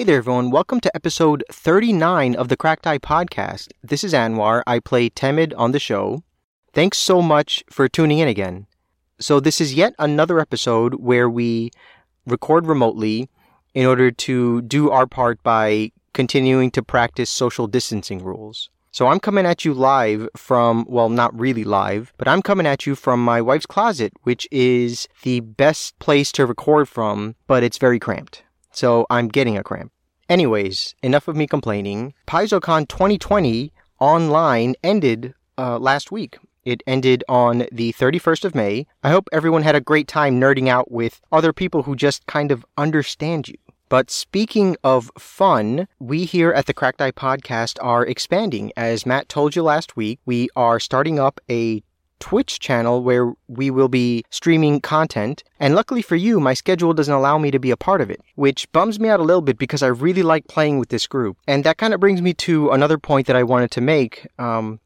Hey there, everyone. Welcome to episode 39 of the Cracked Die podcast. This is Anwar. I play Temid on the show. Thanks so much for tuning in again. So, this is yet another episode where we record remotely in order to do our part by continuing to practice social distancing rules. So I'm coming at you live from, well, not really live, but I'm coming at you from my wife's closet, which is the best place to record from, but it's very cramped. So I'm getting a cramp. Anyways, enough of me complaining. PaizoCon 2020 online ended uh, last week. It ended on the 31st of May. I hope everyone had a great time nerding out with other people who just kind of understand you. But speaking of fun, we here at the Cracked Die Podcast are expanding. As Matt told you last week, we are starting up a Twitch channel where we will be streaming content. And luckily for you, my schedule doesn't allow me to be a part of it, which bums me out a little bit because I really like playing with this group. And that kind of brings me to another point that I wanted to make. Um,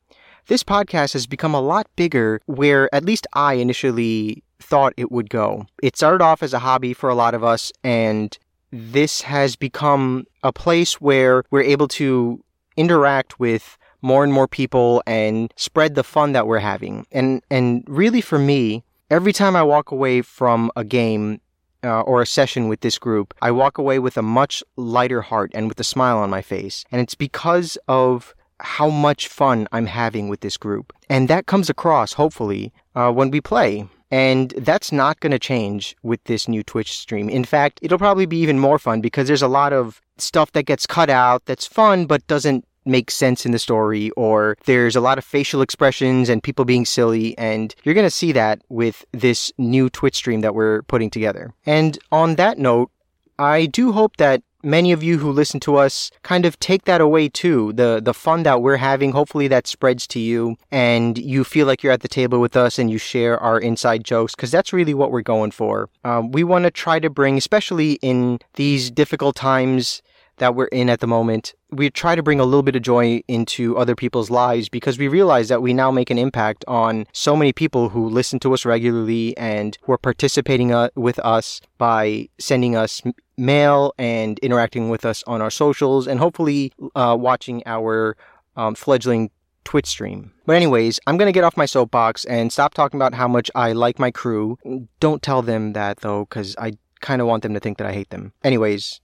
this podcast has become a lot bigger where at least I initially thought it would go. It started off as a hobby for a lot of us and this has become a place where we're able to interact with more and more people and spread the fun that we're having. And and really for me, every time I walk away from a game uh, or a session with this group, I walk away with a much lighter heart and with a smile on my face. And it's because of how much fun I'm having with this group. And that comes across, hopefully, uh, when we play. And that's not going to change with this new Twitch stream. In fact, it'll probably be even more fun because there's a lot of stuff that gets cut out that's fun but doesn't make sense in the story, or there's a lot of facial expressions and people being silly, and you're going to see that with this new Twitch stream that we're putting together. And on that note, I do hope that many of you who listen to us kind of take that away too. The the fun that we're having, hopefully that spreads to you and you feel like you're at the table with us and you share our inside jokes because that's really what we're going for. Um, we want to try to bring, especially in these difficult times that we're in at the moment, we try to bring a little bit of joy into other people's lives because we realize that we now make an impact on so many people who listen to us regularly and who are participating uh, with us by sending us mail and interacting with us on our socials and hopefully uh, watching our um, fledgling Twitch stream. But anyways, I'm gonna get off my soapbox and stop talking about how much I like my crew. Don't tell them that though, because I kind of want them to think that I hate them. Anyways,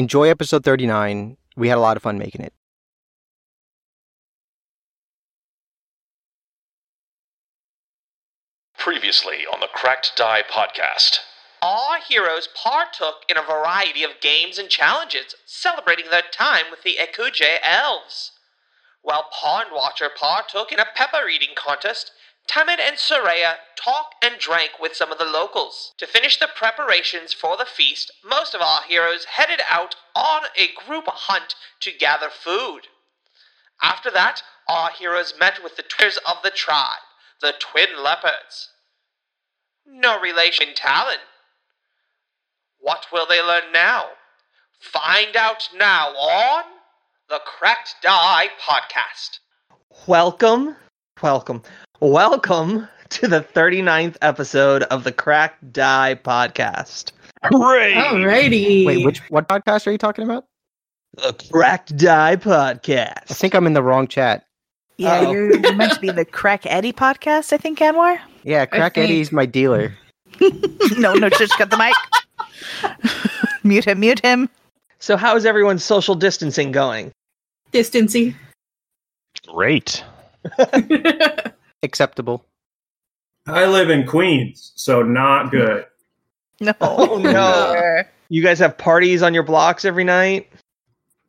enjoy episode 39. We had a lot of fun making it. Previously on the Cracked Die podcast. Our heroes partook in a variety of games and challenges, celebrating their time with the Ekujae elves. While Pondwatcher partook in a pepper eating contest, Tamid and Soraya talked and drank with some of the locals. To finish the preparations for the feast, most of our heroes headed out on a group hunt to gather food. After that, our heroes met with the twins of the tribe, the twin leopards. No relation Talon. What will they learn now? Find out now on the Cracked Die podcast. Welcome, welcome, welcome to the 39th episode of the Crack Die podcast. Hooray! Alrighty. Wait, which what podcast are you talking about? The Crack Die podcast. I think I'm in the wrong chat. Yeah, Uh-oh. you're, you're meant to be in the Crack Eddie podcast, I think, Anwar. Yeah, Crack think- Eddie's my dealer. no, no, just cut the mic. mute him, mute him. So, how is everyone's social distancing going? Distancy. Great. Acceptable. I live in Queens, so not hmm. good. No. Oh, no. You guys have parties on your blocks every night?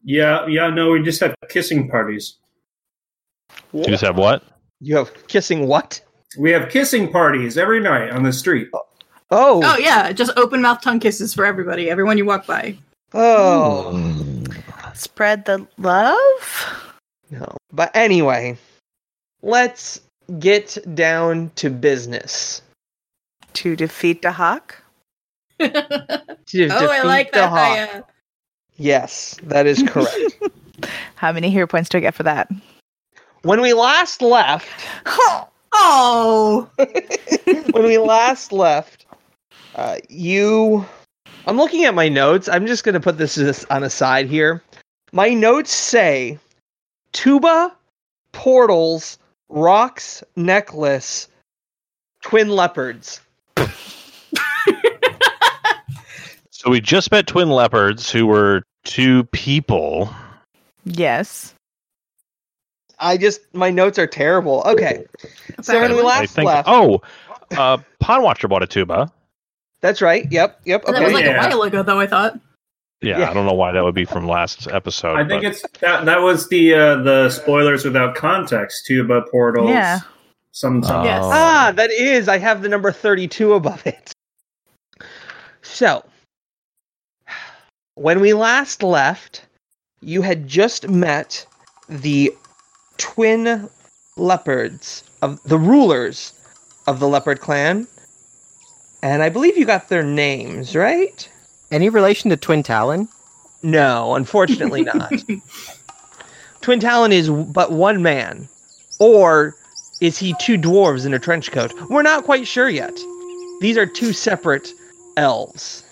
Yeah, yeah, no, we just have kissing parties. You just have what? You have kissing what? We have kissing parties every night on the street. Oh, Oh yeah, just open mouth tongue kisses for everybody, everyone you walk by. oh, hmm. Spread the love. no. But anyway, let's get down to business. To defeat the hawk. To oh, I like the that. hawk. Haya. Yes, that is correct. How many hero points do I get for that? when we last left, Oh, when we last left, uh, you I'm looking at my notes. I'm just going to put this on a side here. My notes say tuba, portals, rocks, necklace, twin leopards. So we just met twin leopards who were two people. Yes. I just my notes are terrible. Okay, so when we I last think. left, Oh, uh, Pond Watcher bought a tuba. that's right. Yep, yep. That was like Yeah. a while ago, though. I thought. Yeah, Yeah. I don't know why that would be from last episode. I think but- it's that. That was the uh, the spoilers without context. Tuba portals. Yeah. Sometimes. some Yes. Oh. ah, that is. I have the number thirty-two above it. So, when we last left, you had just met the twin leopards of the rulers of the leopard clan, and I believe you got their names right. Any relation to Twin Talon? No, unfortunately not. Twin Talon is but one man. Or is he two dwarves in a trench coat? We're not quite sure yet. These are two separate elves.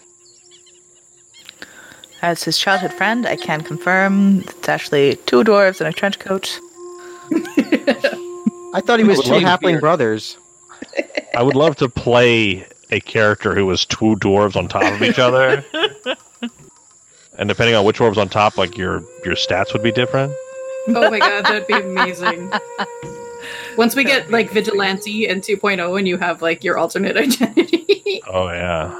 As his childhood friend, I can confirm it's actually two dwarves in a trench coat. I thought he was two love to halfling brothers. I would love to play a character who was two dwarves on top of each other. and depending on which dwarves on top, like your your stats would be different. Oh my god, that'd be amazing. Once we get like vigilante and 2.0, and you have like your alternate identity. Oh yeah.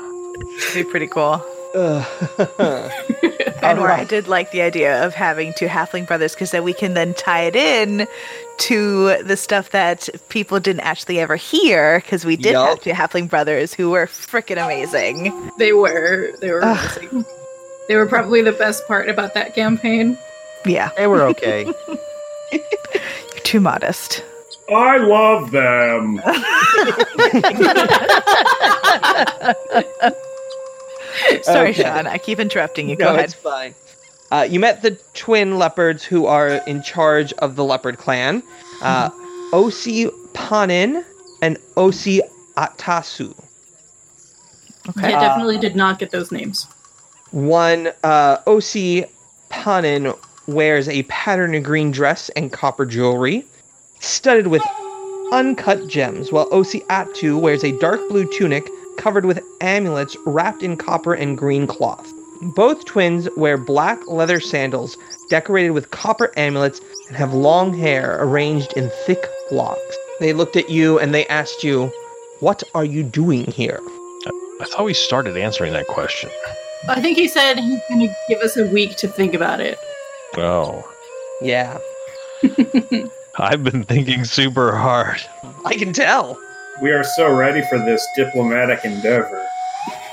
It'd be pretty cool. Ugh. And where I did like the idea of having two halfling brothers because then we can then tie it in to the stuff that people didn't actually ever hear because we did Yup. have two halfling brothers who were freaking amazing. they were, they were Ugh. amazing. They were probably the best part about that campaign. Yeah, They were okay. you're too modest. I love them. Sorry, Okay. Sean. I keep interrupting you. Go no, ahead. it's fine. Uh, you met the twin leopards who are in charge of the leopard clan. Uh, Osi Panin and Osi Atasu. Okay. I definitely did not get those names. One, uh, OC Panin wears a patterned green dress and copper jewelry, studded with uncut gems, while OC Atu wears a dark blue tunic covered with amulets wrapped in copper and green cloth. Both twins wear black leather sandals decorated with copper amulets and have long hair arranged in thick locks. They looked at you and they asked you, What are you doing here? I thought we started answering that question. I think he said he's going to give us a week to think about it. Oh. Yeah, I've been thinking super hard. I can tell. We are so ready for this diplomatic endeavor.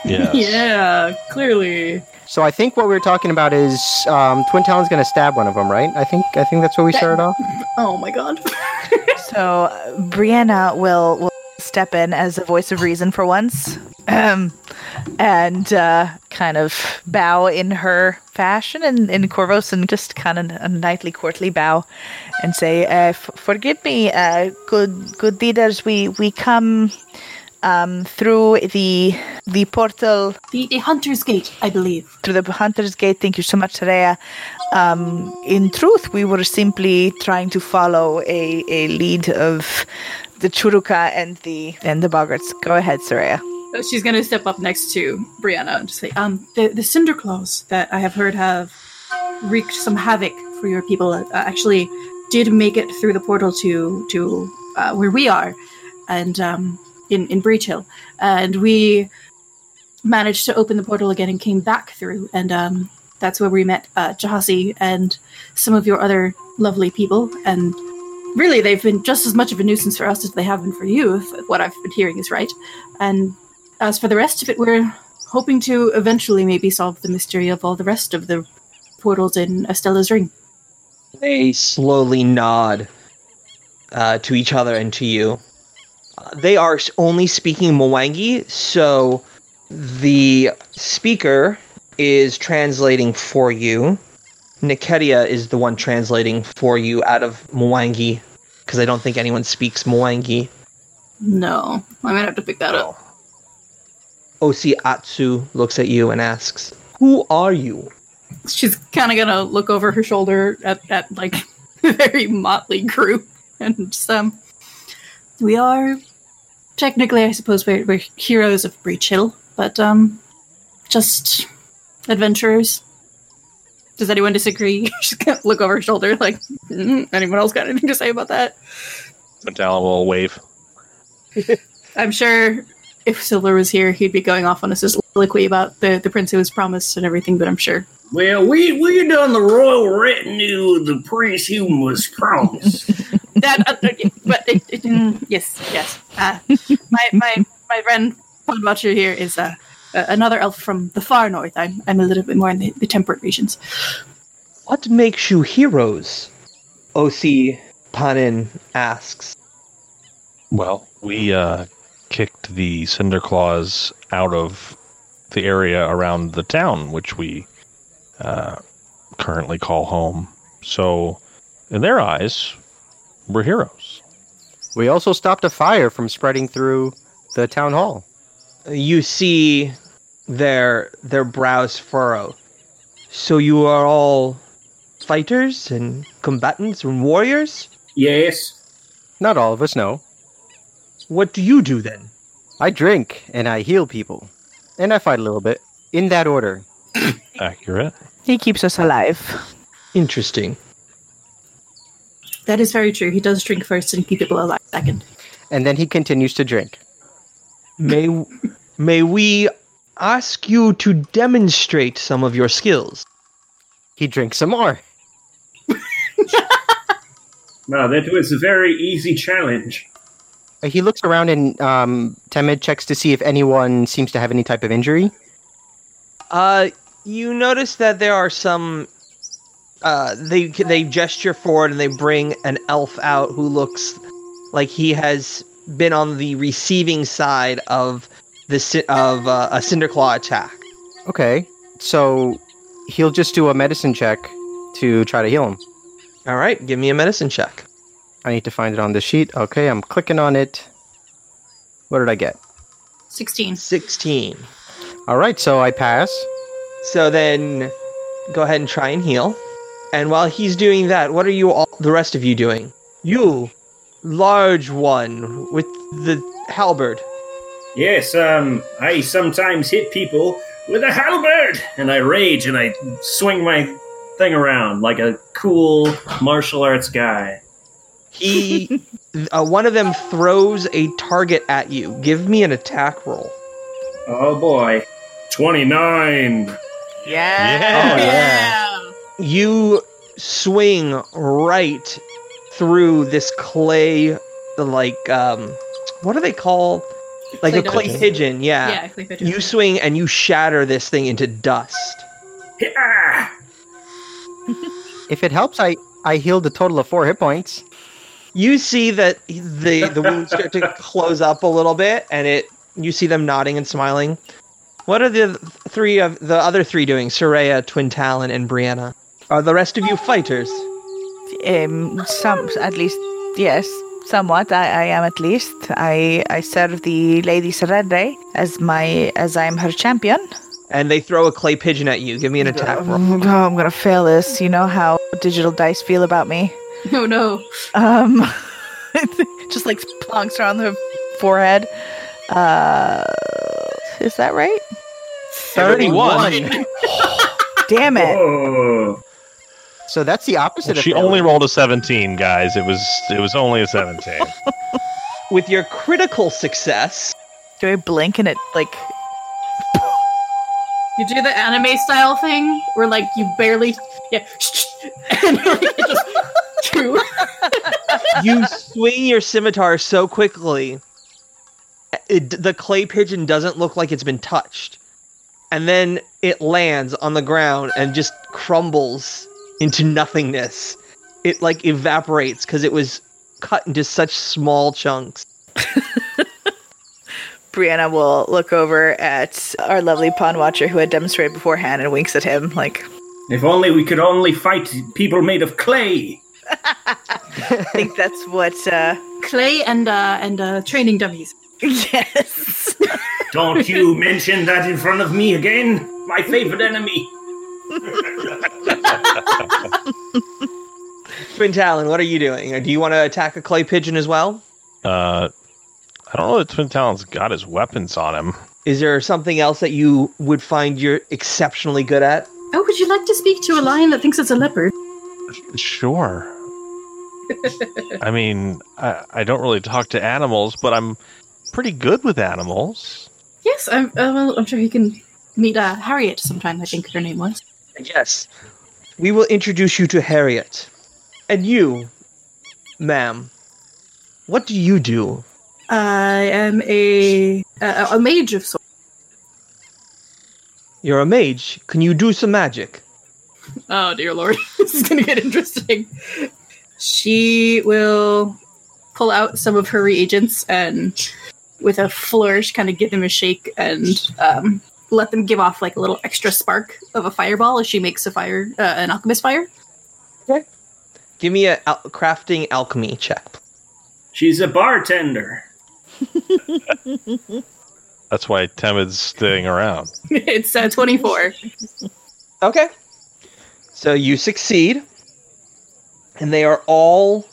Yeah. Yeah, clearly. So I think what we were talking about is um, Twin Talon's going to stab one of them, right? I think I think that's where we That- started off. Oh my god. So uh, Brianna will will step in as a voice of reason for once, um, and uh, kind of bow in her fashion and in Corvos and just kind of a knightly, courtly bow, and say, uh, f- "Forgive me, uh, good good leaders. We we come." Um, through the the portal The, the Hunter's Gate, I believe. through the Hunter's Gate. Thank you so much, Soraya. Um, in truth, we were simply trying to follow a, a lead of the Charau-ka and the and the Boggarts. Go ahead, Soraya. So She's going to step up next to Brianna and just say, um, the, the Cinder Claws that I have heard have wreaked some havoc for your people uh, actually did make it through the portal to to uh, where we are, and um, in in Breach Hill, and we managed to open the portal again and came back through, and um, that's where we met uh, Jahasi and some of your other lovely people, and really they've been just as much of a nuisance for us as they have been for you, if what I've been hearing is right, and as for the rest of it, we're hoping to eventually maybe solve the mystery of all the rest of the portals in Alseta's ring. They slowly nod uh, to each other and to you. Uh, they are only speaking Mwangi, so the speaker is translating for you. Niketia is the one translating for you out of Mwangi, because I don't think anyone speaks Mwangi. No, I might have to pick that up. OC Atsu looks at you and asks, Who are you? She's kind of gonna look over her shoulder at, at like a very motley group and just, um, we are technically, I suppose, we're, we're heroes of Breach Hill, but um, just adventurers. Does anyone disagree? She's gonna look over her shoulder, like, "Mm, anyone else got anything to say about that? Medallion will wave. I'm sure if Silver was here, he'd be going off on a soliloquy about the, the prince who was promised and everything, but I'm sure. Well, we we done the royal retinue of the prince who was promised. that, uh, but it, it, mm, yes, yes. Uh, my my my friend Pond Watcher here is uh, uh, another elf from the far north. I'm I'm a little bit more in the, the temperate regions. What makes you heroes? OC Panin asks. Well, we uh, kicked the Cinder Claws out of the area around the town, which we uh, currently call home. So, in their eyes, we're heroes. We also stopped a fire from spreading through the town hall. You see their their brows furrow. So you are all fighters and combatants and warriors? yes. Not all of us know. What do you do then? I drink and I heal people. And I fight a little bit. In that order. Accurate. He keeps us alive. Interesting. That is very true. He does drink first and keep people alive second. And then he continues to drink. May may we ask you to demonstrate some of your skills? He drinks some more. No, that was a very easy challenge. Uh, He looks around and um, Temid checks to see if anyone seems to have any type of injury. Uh, you notice that there are some. Uh, they they gesture forward and they bring an elf out who looks like he has been on the receiving side of the ci- of uh, a Cinderclaw attack. Okay. So he'll just do a medicine check to try to heal him. All right, give me a medicine check. I need to find it on the sheet. Okay, I'm clicking on it. What did I get? Sixteen. Sixteen. All right, so I pass. So then, go ahead and try and heal. And while he's doing that, what are you all, the rest of you doing? You, large one with the halberd. Yes, um, I sometimes hit people with a halberd, and I rage and I swing my thing around like a cool martial arts guy. He, uh, one of them throws a target at you. Give me an attack roll. Oh boy. 29. Yeah. yeah. You swing right through this clay, like um, what do they call? Like Clay a clay pigeon. pigeon, yeah. Yeah, clay pigeon. You swing and you shatter this thing into dust. If it helps, I I healed a total of four hit points. You see that the the wounds start to close up a little bit, and it you see them nodding and smiling. What are the three of the other three doing? Soraya, Twin Talon, and Brianna. Are the rest of you fighters? Um, some, at least, yes, somewhat. I, I am at least. I, I serve the Lady Sarenrae as my, as I'm her champion. And they throw a clay pigeon at you. Give me an attack roll. Oh, I'm gonna fail this. You know how digital dice feel about me. Oh no. Um, just like plonks her on the forehead. Uh, is that right? Thirty-one. Damn it! Oh. So that's the opposite. Well, of she failing. only rolled a 17, guys. It was it was only a 17. With your critical success, Do I blink and it like? You do the anime style thing where like you barely yeah and like, just true. you swing your scimitar so quickly, it, the clay pigeon doesn't look like it's been touched. And then it lands on the ground and just crumbles into nothingness. It like evaporates because it was cut into such small chunks. Brianna will look over at our lovely Pond Watcher who had demonstrated beforehand and winks at him like, If only we could only fight people made of clay. I think that's what uh, Clay and uh and uh training dummies. Yes. Don't you mention that in front of me again. My favorite enemy. Twin Talon, what are you doing? Do you want to attack a clay pigeon as well? Uh, I don't know if Twin Talon's got his weapons on him. Is there something else that you would find you're exceptionally good at? Oh, would you like to speak to a lion that thinks it's a leopard? Sure. I mean, I, I don't really talk to animals, but I'm pretty good with animals. Yes, I'm. Uh, well, I'm sure he can meet uh, Harriet sometime. I think her name was. Yes. We will introduce you to Harriet. And you, ma'am, what do you do? I am a a, a mage of sorts. You're a mage. Can you do some magic? Oh dear lord, this is gonna get interesting. She will pull out some of her reagents and, with a flourish, kind of give them a shake and um, let them give off like a little extra spark of a fireball as she makes a fire, uh, an alchemist fire. Okay. Give me a al- crafting alchemy check. She's a bartender. That's why Temid's staying around. it's uh, twenty four. Okay. So you succeed, and they are all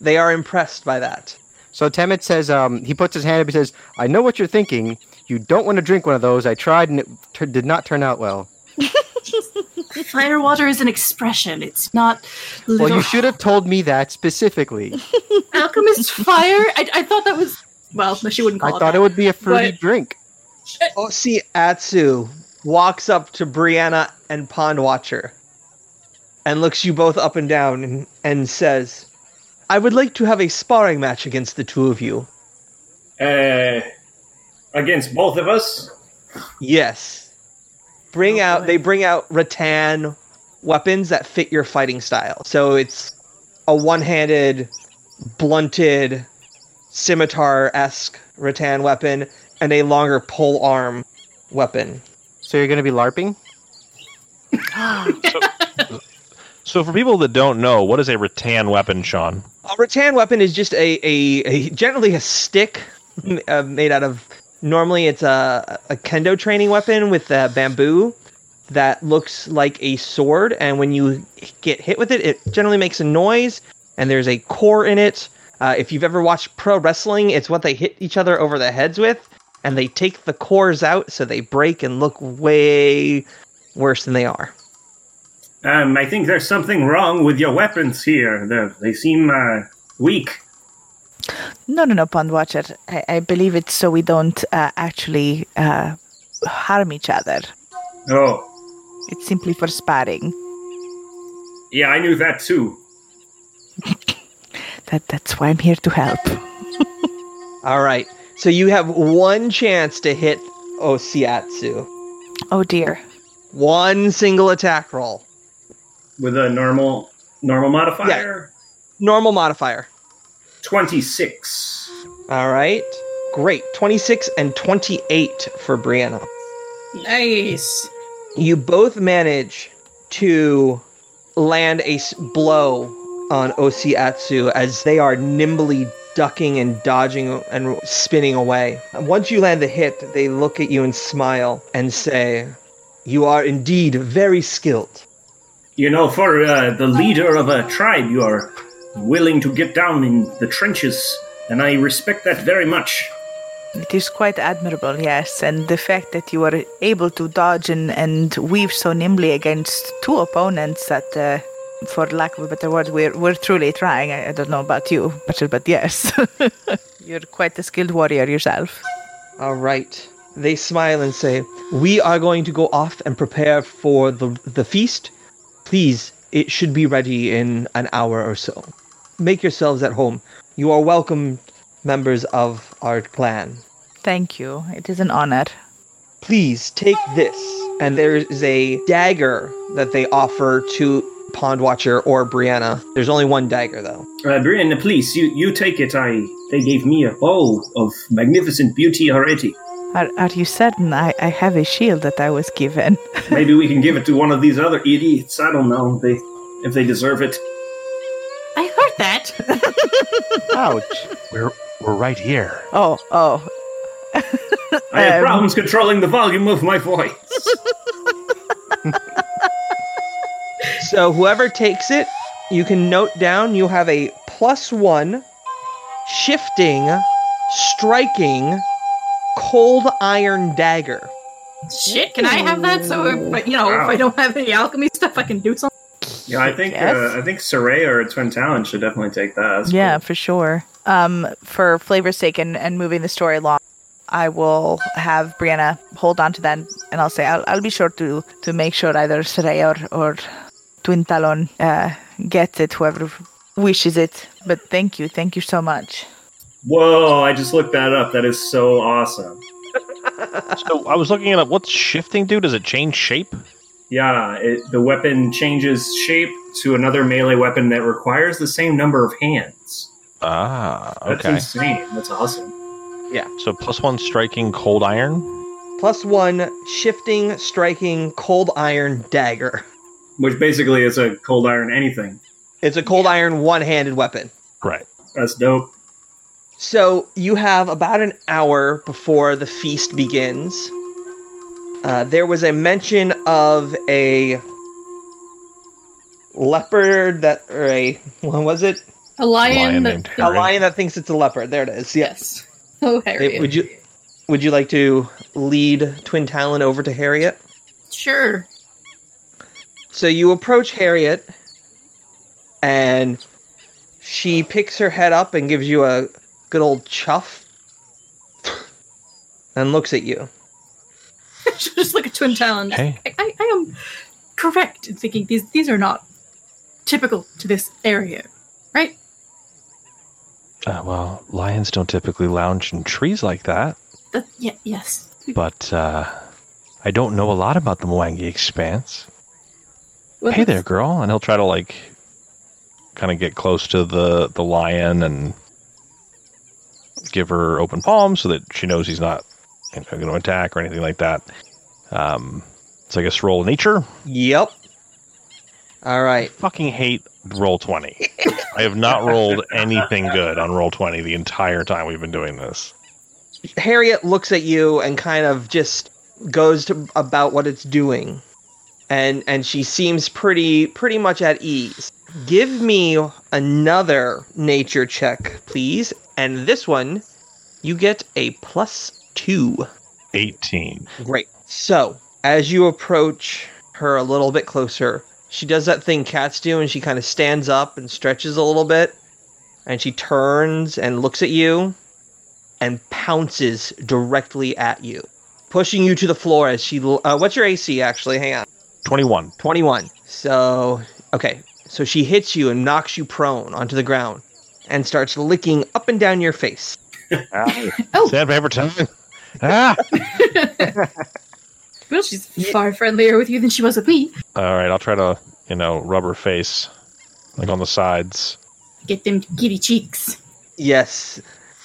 they are impressed by that. So Temid says, um, he puts his hand up. He says, "I know what you're thinking. You don't want to drink one of those. I tried, and it tur did not turn out well. Fire water is an expression. It's not. Little... Well, you should have told me that specifically. alchemist fire. I, I thought that was well. She wouldn't I call it. thought that. it would be a fruity But- drink. Osi Atsu walks up to Brianna and Pond Watcher and looks you both up and down and, and says, I would like to have a sparring match against the two of you. Uh, against both of us. Yes. Bring Oh, out they bring out rattan weapons that fit your fighting style. So it's a one-handed, blunted, scimitar-esque rattan weapon and a longer pole arm weapon. So you're going to be larping? So, for people that don't know, what is a rattan weapon, Sean? A rattan weapon is just a, a, a generally a stick uh, made out of. Normally, it's a, a kendo training weapon with bamboo that looks like a sword, and when you get hit with it, it generally makes a noise. And there's a core in it. Uh, if you've ever watched pro wrestling, it's what they hit each other over the heads with, and they take the cores out so they break and look way worse than they are. Um, I think there's something wrong with your weapons here. They're, they seem uh, weak. No, no, no, Pond Watcher. I, I believe it's so we don't uh, actually uh, harm each other. Oh, It's simply for sparring. yeah, I knew that too. That that's why I'm here to help. All right, so you have one chance to hit Osiatsu. Oh dear. One single attack roll. With a normal normal modifier. Yeah. Normal modifier. Twenty six. All right. Great. 26 and 28 for Brianna. Nice. You both manage to land a blow on Osiatsu as they are nimbly ducking and dodging and spinning away. Once you land the hit, they look at you and smile and say, You are indeed very skilled. You know, for uh, the leader of a tribe, you are willing to get down in the trenches, and I respect that very much. It is quite admirable, yes, and the fact that you are able to dodge and, and weave so nimbly against two opponents that, uh, for lack of a better word, we're, we're truly trying. I, I don't know about you, but, but yes, you're quite a skilled warrior yourself. All right. They smile and say, "We are going to go off and prepare for the the feast. Please, it should be ready in an hour or so. Make yourselves at home. You are welcome, members of our clan. Thank you. It is an honor. Please take this." And there is a dagger that they offer to Pond Watcher or Brianna. There's only one dagger though. Uh, Brianna, please, you, you take it. I they gave me a bow of magnificent beauty already. Are, are you certain I, I have a shield that I was given? Maybe we can give it to one of these other idiots. I don't know. They if they deserve it. I. Ouch. We're We're right here. Oh, oh. I have Um, problems controlling the volume of my voice. So whoever takes it, you can note down you have a plus one shifting, striking, cold iron dagger. Shit, can I have that? So, if, you know, if I don't have any alchemy stuff, I can do something. Yeah, I think Yes. uh, I think Soraya or Twin Talon should definitely take that. That's Yeah, cool. for sure. Um, for flavor's sake and, and moving the story along, I will have Brianna hold on to that, and I'll say I'll, I'll be sure to to make sure either Soraya or, or Twin Talon uh, gets it, whoever wishes it. But thank you, thank you so much. Whoa! I just looked that up. That is so awesome. So I was looking it up. What's shifting do? Does it change shape? Yeah, it, the weapon changes shape to another melee weapon that requires the same number of hands. Ah, okay. That's okay. insane. That's awesome. Yeah. So plus one striking cold iron. Plus one shifting, striking, cold iron dagger. Which basically is a cold iron anything. It's a cold iron one-handed weapon. Right. That's dope. So you have about an hour before the feast begins. Uh, there was a mention of a leopard that, or a what was it? A lion, Lion that, named A lion that thinks it's a leopard. There it is. Yeah. Yes. Oh, Harriet. would you would you like to lead Twin Talon over to Harriet? Sure. So you approach Harriet, and she picks her head up and gives you a good old chuff, and looks at you. Just like a twin talon. Hey. I, I, I am correct in thinking these these are not typical to this area, right? Uh, well, lions don't typically lounge in trees like that, That, yeah, yes. but uh, I don't know a lot about the Mwangi Expanse. Well, hey that's- there, girl, and he'll try to like kind of get close to the the lion and give her open palm so that she knows he's not going to attack or anything like that. Um, so I guess roll nature. Yep. All right. Fucking hate Roll20. I have not rolled anything good on Roll20 the entire time we've been doing this. Harriet looks at you and kind of just goes to about what it's doing. And and she seems pretty pretty much at ease. Give me another nature check, please. And this one you get a plus 2. Eighteen. Great. So, as you approach her a little bit closer, she does that thing cats do and she kind of stands up and stretches a little bit. And she turns and looks at you and pounces directly at you, pushing you to the floor as she. Uh, what's your AC actually? Hang on. Twenty-one. 21. So, okay. So she hits you and knocks you prone onto the ground and starts licking up and down your face. Oh. Sandpaper time. Ah. Well, she's far friendlier with you than she was with me. All right, I'll try to you know rub her face, like on the sides. Get them giddy cheeks. Yes.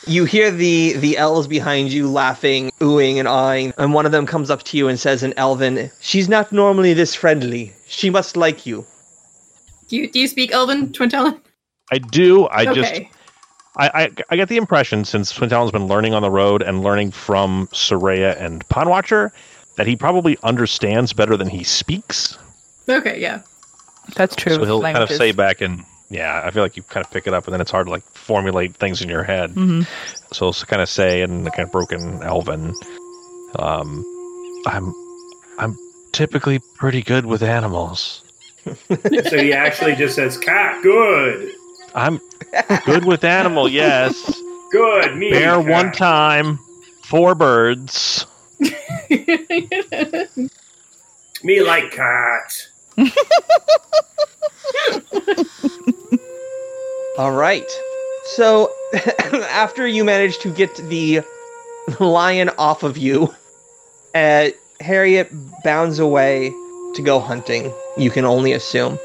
You hear the the elves behind you laughing, oohing and awing, and one of them comes up to you and says in Elven, "She's not normally this friendly. She must like you." Do you do you speak Elven, Twin Talon? I do. I just okay. I, I I get the impression since Twin Talon's been learning on the road and learning from Soraya and Pondwatcher that he probably understands better than he speaks. Okay, yeah. That's true. so he'll kind of say back and yeah, I feel like you kind of pick it up and then it's hard to like formulate things in your head. Mhm. So he'll kind of say in the kind of broken Elven, um, I'm I'm typically pretty good with animals. so he actually just says, "Cat, good, I'm good with animal, yes. good." Me, Bear cat. one time, four birds. Me like cat. All right. So, after you manage to get the lion off of you, uh, Harriet bounds away to go hunting. You can only assume,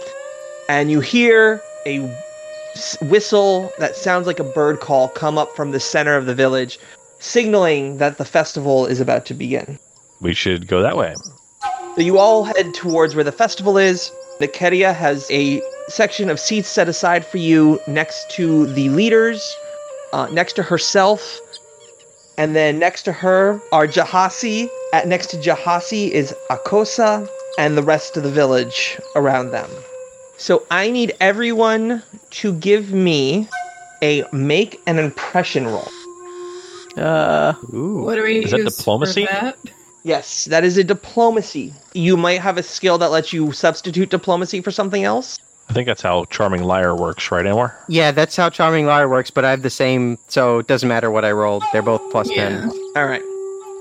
and you hear a s- whistle that sounds like a bird call come up from the center of the village, signaling that the festival is about to begin. We should go that way. So you all head towards where the festival is. Niketia has a section of seats set aside for you next to the leaders, uh, next to herself, and then next to her are Jahasi. At next to Jahasi is Akosa, and the rest of the village around them. So I need everyone to give me a make an impression roll. Uh, Ooh. What do we Is that diplomacy? That? Yes, that is a diplomacy. You might have a skill that lets you substitute diplomacy for something else. I think that's how Charming Liar works, right, Anwar? Yeah, that's how Charming Liar works, but I have the same, so it doesn't matter what I rolled. They're both plus Yeah. 10. All right.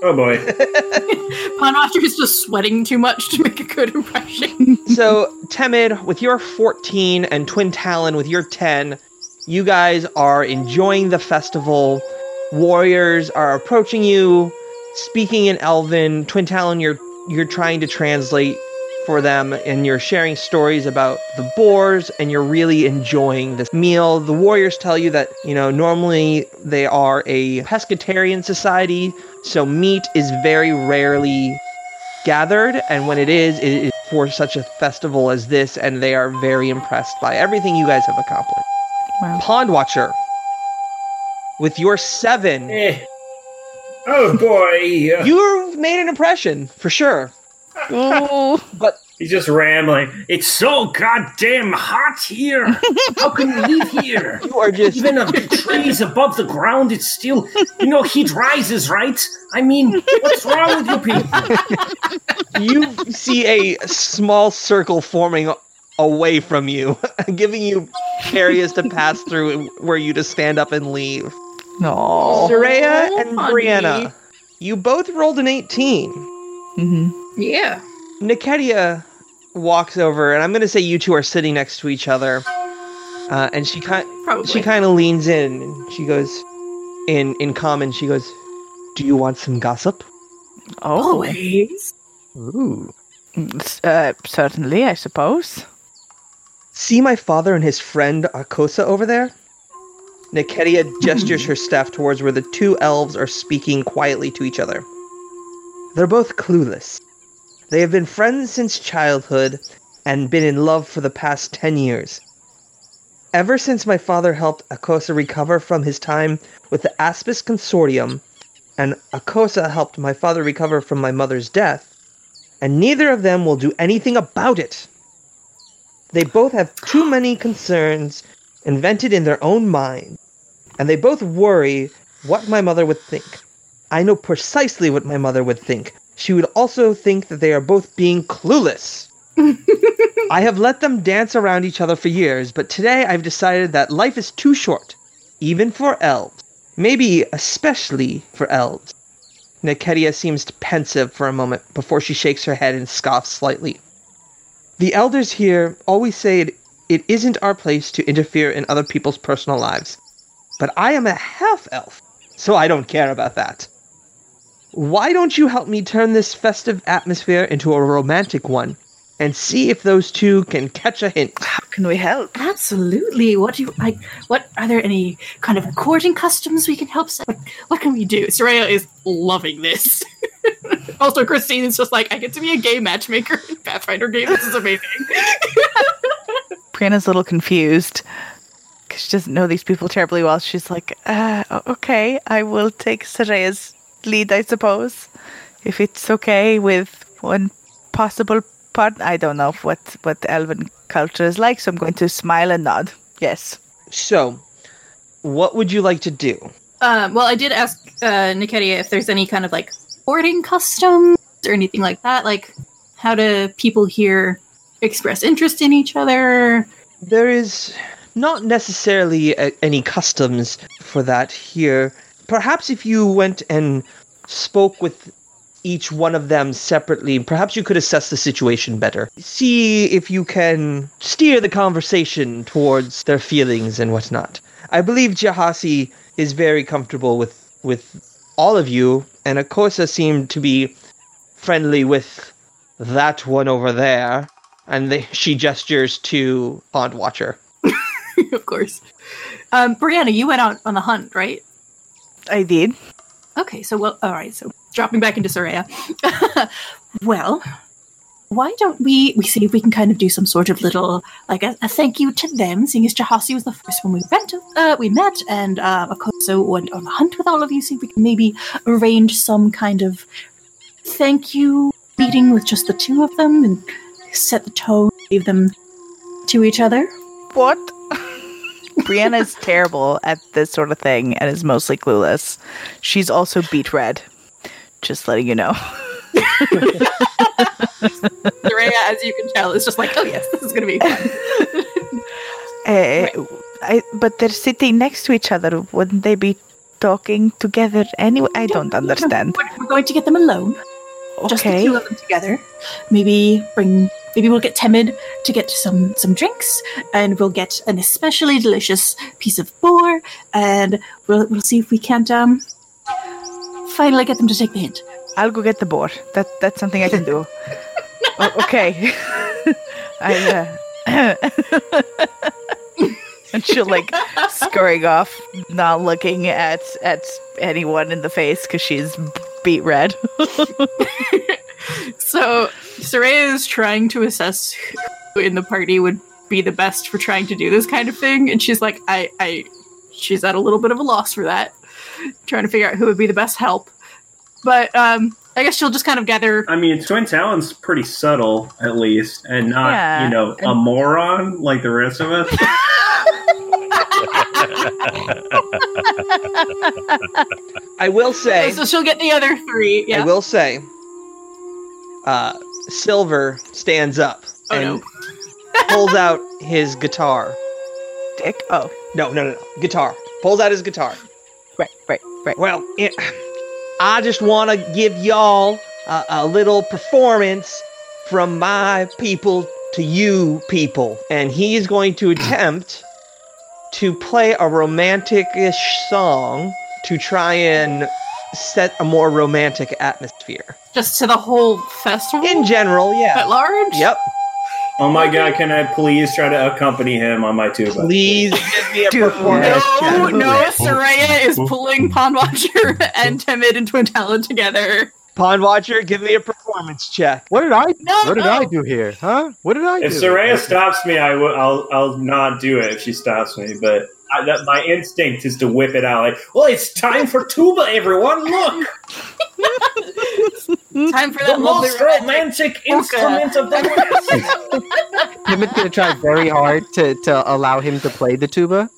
Oh boy. Pond is just sweating too much to make a good impression. So, Temid, with your 14 and Twin Talon with your 10, you guys are enjoying the festival. Warriors are approaching you, speaking in Elven. Twin Talon, you're you're trying to translate for them and you're sharing stories about the boars and you're really enjoying this meal. The warriors tell you that, you know, normally they are a pescatarian society, so meat is very rarely gathered, and when it is, it is for such a festival as this, and they are very impressed by everything you guys have accomplished. Wow. Pond Watcher, with your seven, Eh. Oh boy. You've made an impression for sure. Ooh, But He's just rambling. It's so goddamn hot here. How can we live here? you are just Even if the trees above the ground, it's still, you know, heat rises, right? I mean, what's wrong with you people? you see a small circle forming away from you, giving you areas to pass through where you to stand up and leave. no. Soraya and honey. Brianna, you both rolled an 18. Hmm yeah. Niketia walks over, and I'm going to say you two are sitting next to each other. Uh, and she kind Probably. she kind of leans in, and she goes, in in common, she goes, "Do you want some gossip?" Oh, Always. Ooh. uh, certainly, I suppose. See my father and his friend Akosa over there? Niketia gestures her staff towards where the two elves are speaking quietly to each other. They're both clueless. They have been friends since childhood and been in love for the past ten years. Ever since my father helped Akosa recover from his time with the Aspis Consortium, and Akosa helped my father recover from my mother's death, and neither of them will do anything about it. They both have too many concerns invented in their own mind, and they both worry what my mother would think. I know precisely what my mother would think. She would also think that they are both being clueless. I have let them dance around each other for years, but today I've decided that life is too short, even for elves. Maybe especially for elves. Niketia seems pensive for a moment before she shakes her head and scoffs slightly. The elders here always say it, it isn't our place to interfere in other people's personal lives. But I am a half elf, so I don't care about that. Why don't you help me turn this festive atmosphere into a romantic one and see if those two can catch a hint? How can we help? Absolutely. What do you like? What are there any kind of courting customs we can help? set? What, what can we do? Soraya is loving this. also, Christine is just like, I get to be a gay matchmaker in Pathfinder game. This is amazing. Brianna's a little confused because she doesn't know these people terribly well. She's like, uh, okay, I will take Soraya's lead, I suppose. If it's okay with one possible part. I don't know what, what elven culture is like, so I'm going to smile and nod. Yes. So, what would you like to do? Um, well, I did ask uh, Niketia if there's any kind of like courting customs or anything like that. Like, how do people here express interest in each other? There is not necessarily a, any customs for that here. Perhaps if you went and spoke with each one of them separately, perhaps you could assess the situation better. See if you can steer the conversation towards their feelings and whatnot. I believe Jahasi is very comfortable with with all of you, and Akosa seemed to be friendly with that one over there. And she gestures to Pond Watcher. of course. Um, Brianna, you went out on the hunt, right? I did. Okay, so well, all right. So dropping back into Soraya. well, why don't we we see if we can kind of do some sort of little like a, a thank you to them, seeing as Jahasi was the first one we went uh, we met, and uh, Akoso went on a hunt with all of you. See if we can maybe arrange some kind of thank you meeting with just the two of them and set the tone, leave them to each other. What? Brianna is terrible at this sort of thing and is mostly clueless. She's also beat red. Just letting you know. Soraya, as you can tell, is just like, oh yes, this is going to be fun. Eh, I, but they're sitting next to each other. Wouldn't they be talking together anyway? I don't understand. We're- We're going to get them alone. just the Okay. two of them together. Maybe bring. Maybe we'll get Temid to get some some drinks, and we'll get an especially delicious piece of boar, and we'll we'll see if we can't um finally get them to take the hint. I'll go get the boar. That that's something I can do. oh, okay. I uh, and she'll like scurrying off, not looking at at anyone in the face because she's beat red. So Soraya is trying to assess who in the party would be the best for trying to do this kind of thing, and she's like, I I she's at a little bit of a loss for that, trying to figure out who would be the best help. But um, I guess she'll just kind of gather I mean, Twin Talon's pretty subtle, at least, and not, Yeah, you know, a moron like the rest of us. I will say, so she'll get the other three. I will say, uh, Silver stands up Oh, and no. pulls out his guitar. Dick. Oh, No, no, no, no, guitar. Pulls out his guitar. right, right, right. Well, it, I just want to give y'all a, a little performance from my people to you people. And he is going to attempt to play a romantic-ish song to try and set a more romantic atmosphere. Just to the whole festival In general, yeah. at large. Yep. oh my god, can I please try to accompany him on my tuba? Please give me a performance. No, no, Soraya is pulling Pond Watcher and Temid and Twin Talon together. Pond Watcher, give me a performance check. What did I? No, what did no. I do here? Huh? What did I If do? Soraya stops me, I will. I'll. I'll not do it if she stops me. But I, that, my instinct is to whip it out. Like, well, it's time for tuba, everyone. Look, Time for the most romantic. romantic instrument of the West. Timot's gonna try very hard to, to allow him to play the tuba.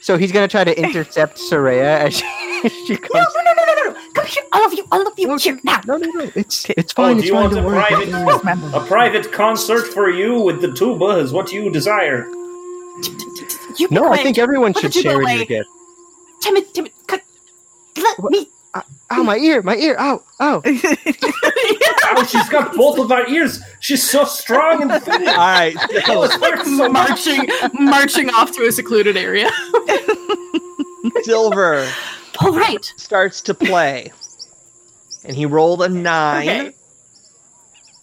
So he's gonna try to intercept Soraya as she, as she No, comes. no, no, no, no, no! Come here, all of you, all of you, here now. No, no, no. It's it's Oh, do it's you fine. want a private, a private concert for you with the tuba? Is what you desire. You be No, I think everyone Put should share in your gift. Temid, Temid, cut. Let What? me. Ow, my ear, my ear. Ow, oh, ow. Oh. oh, she's got both of our ears. She's so strong and fit. All right. Oh, it hurts so marching, marching off to a secluded area. Silver All right. starts to play. And he rolled a nine. Okay.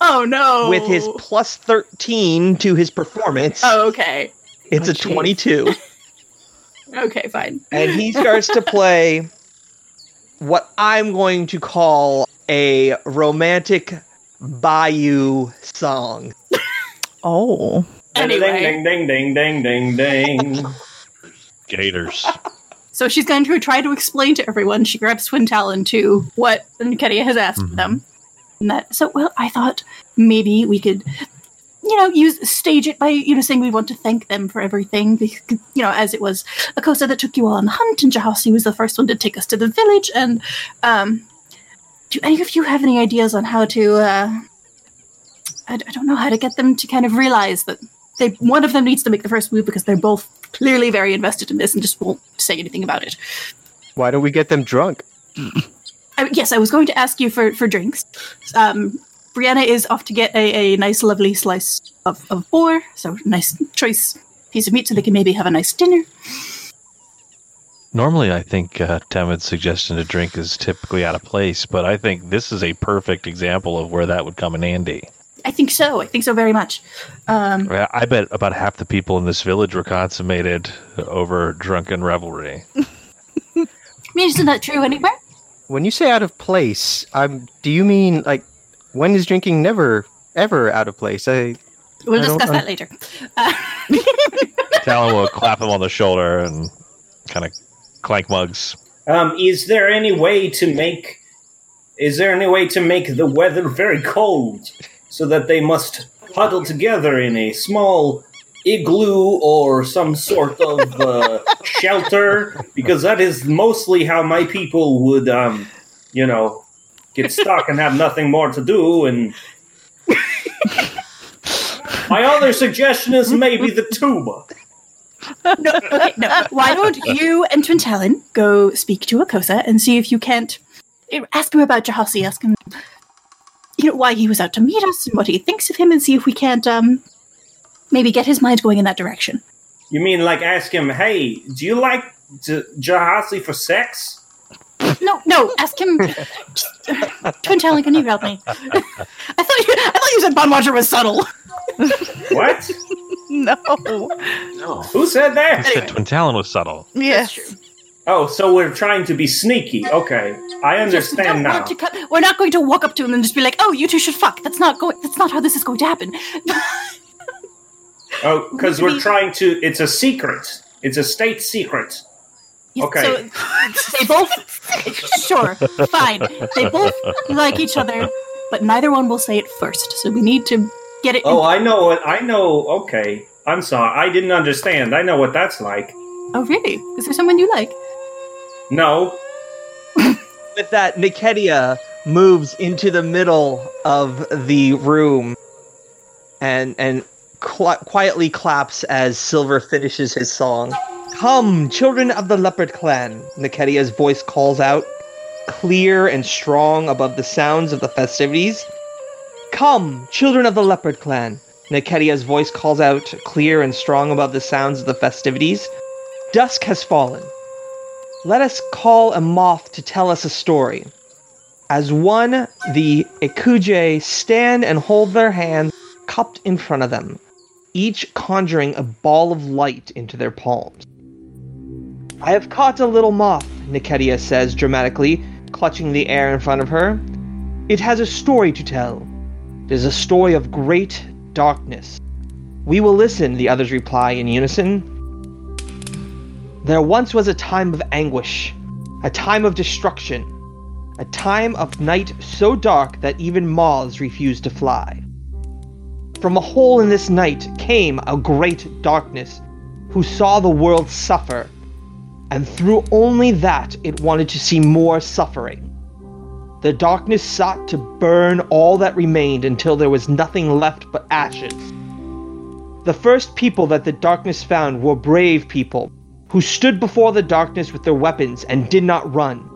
Oh no. with his plus 13 to his performance. Oh, okay. it's Oh, a jeez. 22. Okay, fine. and he starts to play what I'm going to call a romantic bayou song. Oh. Anyway, Ding, ding, ding, ding, ding, ding, ding. Gators. so she's going to try to explain to everyone. She grabs Twin Talon to what Nkedia has asked Mhm. them. And that, so, well, I thought maybe we could, you know, use stage it by, you know, saying we want to thank them for everything. Because, you know, as it was Akosa that took you all on the hunt, and Jahasi was the first one to take us to the village. And um, do any of you have any ideas on how to? Uh, I, I don't know how to get them to kind of realize that they one of them needs to make the first move because they're both clearly very invested in this and just won't say anything about it. Why don't we get them drunk? I, yes, I was going to ask you for for drinks. Um, Brianna is off to get a, a nice, lovely slice of, of boar, so nice choice piece of meat, so they can maybe have a nice dinner. Normally, I think uh, Temid's suggestion to drink is typically out of place, but I think this is a perfect example of where that would come in handy. I think so. I think so very much. Um, I I bet about half the people in this village were consummated over drunken revelry. I mean, isn't that true anywhere? When you say out of place, um, do you mean like when is drinking never ever out of place. I We'll I discuss un- that later. Uh, Talon will clap him on the shoulder and kind of clank mugs. Um, is there any way to make? Is there any way to make the weather very cold, so that they must huddle together in a small igloo or some sort of uh, shelter? Because that is mostly how my people would, um, you know, get stuck and have nothing more to do. And my other suggestion is maybe the tuba. no, okay, no. Why don't you and Twin Talon go speak to Akosa and see if you can't ask him about Jahasi, ask him you know why he was out to meet us and what he thinks of him and see if we can't um maybe get his mind going in that direction. You mean like ask him, hey, do you like J- Jahasi for sex? No, no, ask him just, uh, Twin Talon, can you help me? I thought you I thought you said Pond Watcher was subtle. What? No. No. Who said that? Said Twin Talon was subtle. Yes. Oh, so we're trying to be sneaky. Okay, I understand now. to cut- we're not going to walk up to him and just be like, "Oh, you two should fuck." That's not going. That's not how this is going to happen. Oh, because we're trying to. It's a secret. It's a state secret. Yes, Okay. So they both, sure, fine. They both like each other, but neither one will say it first. So we need to get it. Oh, I know what. I know. Okay, I'm sorry. I didn't understand. I know what that's like. oh, really? Is there someone you like? No. With that, Nikedia moves into the middle of the room and and cl- quietly claps as Silver finishes his song. Come, children of the Leopard Clan, Nikedia's voice calls out, clear and strong above the sounds of the festivities. Come, children of the Leopard Clan, Nikedia's voice calls out, clear and strong above the sounds of the festivities. Dusk has fallen. Let us call a moth to tell us a story. As one, the Ekujae stand and hold their hands cupped in front of them, each conjuring a ball of light into their palms. I have caught a little moth, Nikedia says dramatically, clutching the air in front of her. It has a story to tell. It is a story of great darkness. We will listen, the others reply in unison. There once was a time of anguish, a time of destruction, a time of night so dark that even moths refused to fly. From a hole in this night came a great darkness, who saw the world suffer, and through only that it wanted to see more suffering. The darkness sought to burn all that remained until there was nothing left but ashes. The first people that the darkness found were brave people who stood before the darkness with their weapons and did not run.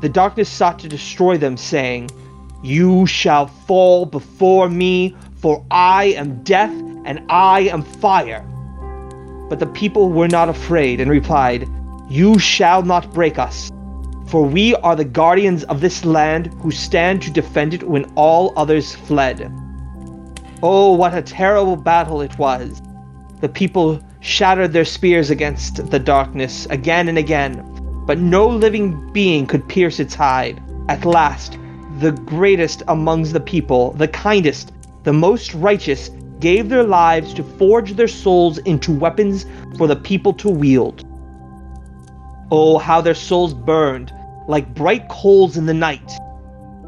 The darkness sought to destroy them, saying, You shall fall before me, for I am death and I am fire. But the people were not afraid and replied, You shall not break us, for we are the guardians of this land who stand to defend it when all others fled. Oh, what a terrible battle it was! The people shattered their spears against the darkness again and again, but no living being could pierce its hide. At last, the greatest amongst the people, the kindest, the most righteous, gave their lives to forge their souls into weapons for the people to wield. Oh, how their souls burned, like bright coals in the night.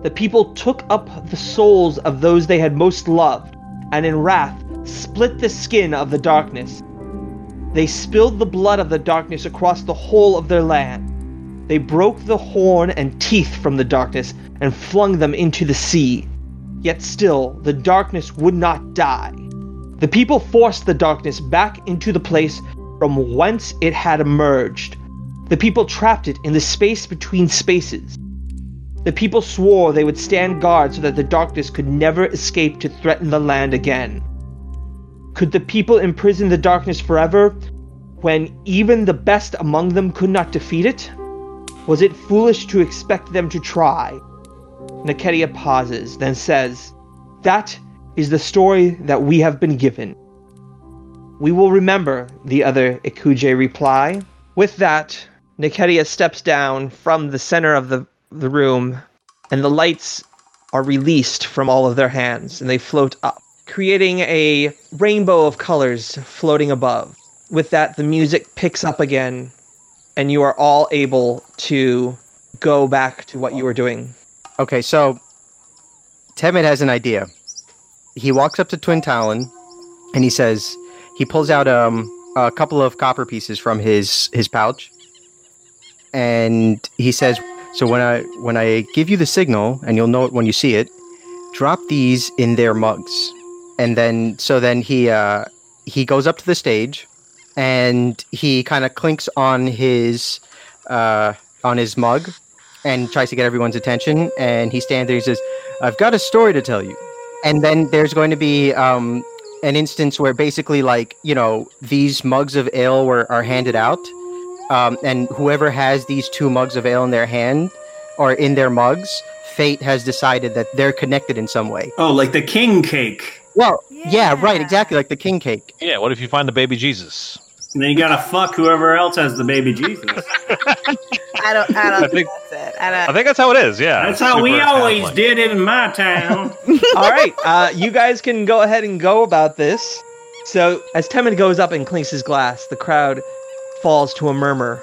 The people took up the souls of those they had most loved, and in wrath split the skin of the darkness. They spilled the blood of the darkness across the whole of their land. They broke the horn and teeth from the darkness and flung them into the sea. Yet still, the darkness would not die. The people forced the darkness back into the place from whence it had emerged. The people trapped it in the space between spaces. The people swore they would stand guard so that the darkness could never escape to threaten the land again. Could the people imprison the darkness forever when even the best among them could not defeat it? Was it foolish to expect them to try? Nikedia pauses, then says, That is the story that we have been given. We will remember, the other Ekujae reply. With that, Nikedia steps down from the center of the, the room, and the lights are released from all of their hands and they float up, creating a rainbow of colors floating above. With that, the music picks up again, and you are all able to go back to what you were doing. Okay, so Temid has an idea. He walks up to Twin Talon and he says, he pulls out um, a couple of copper pieces from his his pouch, and he says, "So when I when I give you the signal, and you'll know it when you see it, drop these in their mugs." And then so then he uh, he goes up to the stage, and he kind of clinks on his uh, on his mug, and tries to get everyone's attention. And he stands there. He says, "I've got a story to tell you." And then there's going to be um, an instance where basically like you know these mugs of ale were are handed out um, and whoever has these two mugs of ale in their hand or in their mugs fate has decided that they're connected in some way Oh, like the king cake. well yeah, right exactly like the king cake Yeah, what if you find the baby Jesus? And then you gotta fuck whoever else has the baby Jesus. I don't. I don't I think- think that's it. I I don't. think that's how it is, yeah. That's how we always Catholic. did it in my town. all right, uh, you guys can go ahead and go about this. So as Temid goes up and clinks his glass, the crowd falls to a murmur.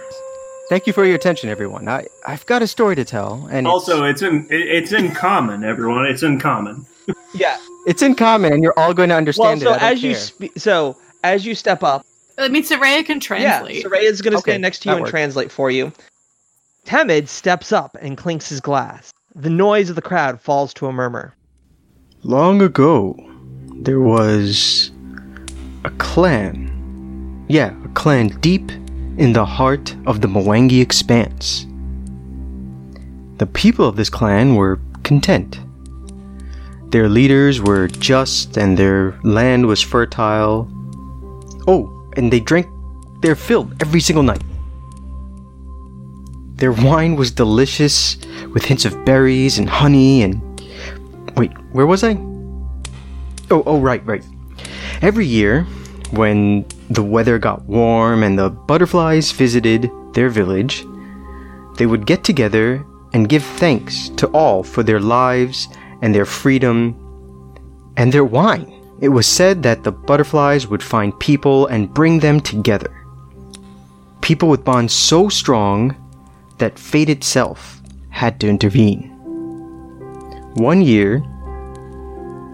thank you for your attention everyone i i've got a story to tell and also, it's in it's in common, everyone. It's in common. Yeah. it's, it's in common and you're all going to Well, understand so it I don't as you care. spe- so as you step up, I mean, Soraya can translate. Yeah, Soraya is going to Okay, stand next to you and works. translate for you. Temid steps up and clinks his glass. The noise of the crowd falls to a murmur. Long ago, there was a clan. Yeah, a clan deep in the heart of the Mwangi Expanse. The people of this clan were content. Their leaders were just and their land was fertile. Oh, and they drank their fill every single night. Their wine was delicious with hints of berries and honey and Wait, where was I? Oh, oh, right, right. Every year, when the weather got warm and the butterflies visited their village, they would get together and give thanks to all for their lives and their freedom and their wine. It was said that the butterflies would find people and bring them together. People with bonds so strong that fate itself had to intervene. One year,